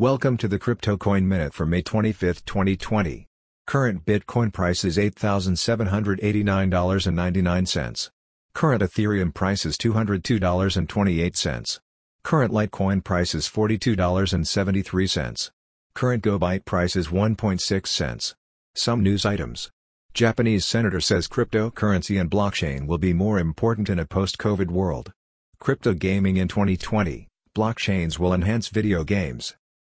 Welcome to the Crypto Coin Minute for May 25, 2020. Current Bitcoin price is $8,789.99. Current Ethereum price is $202.28. Current Litecoin price is $42.73. Current GoByte price is 1.6 cents. Some news items. Japanese senator says cryptocurrency and blockchain will be more important in a post-COVID world. Crypto gaming in 2020, blockchains will enhance video games.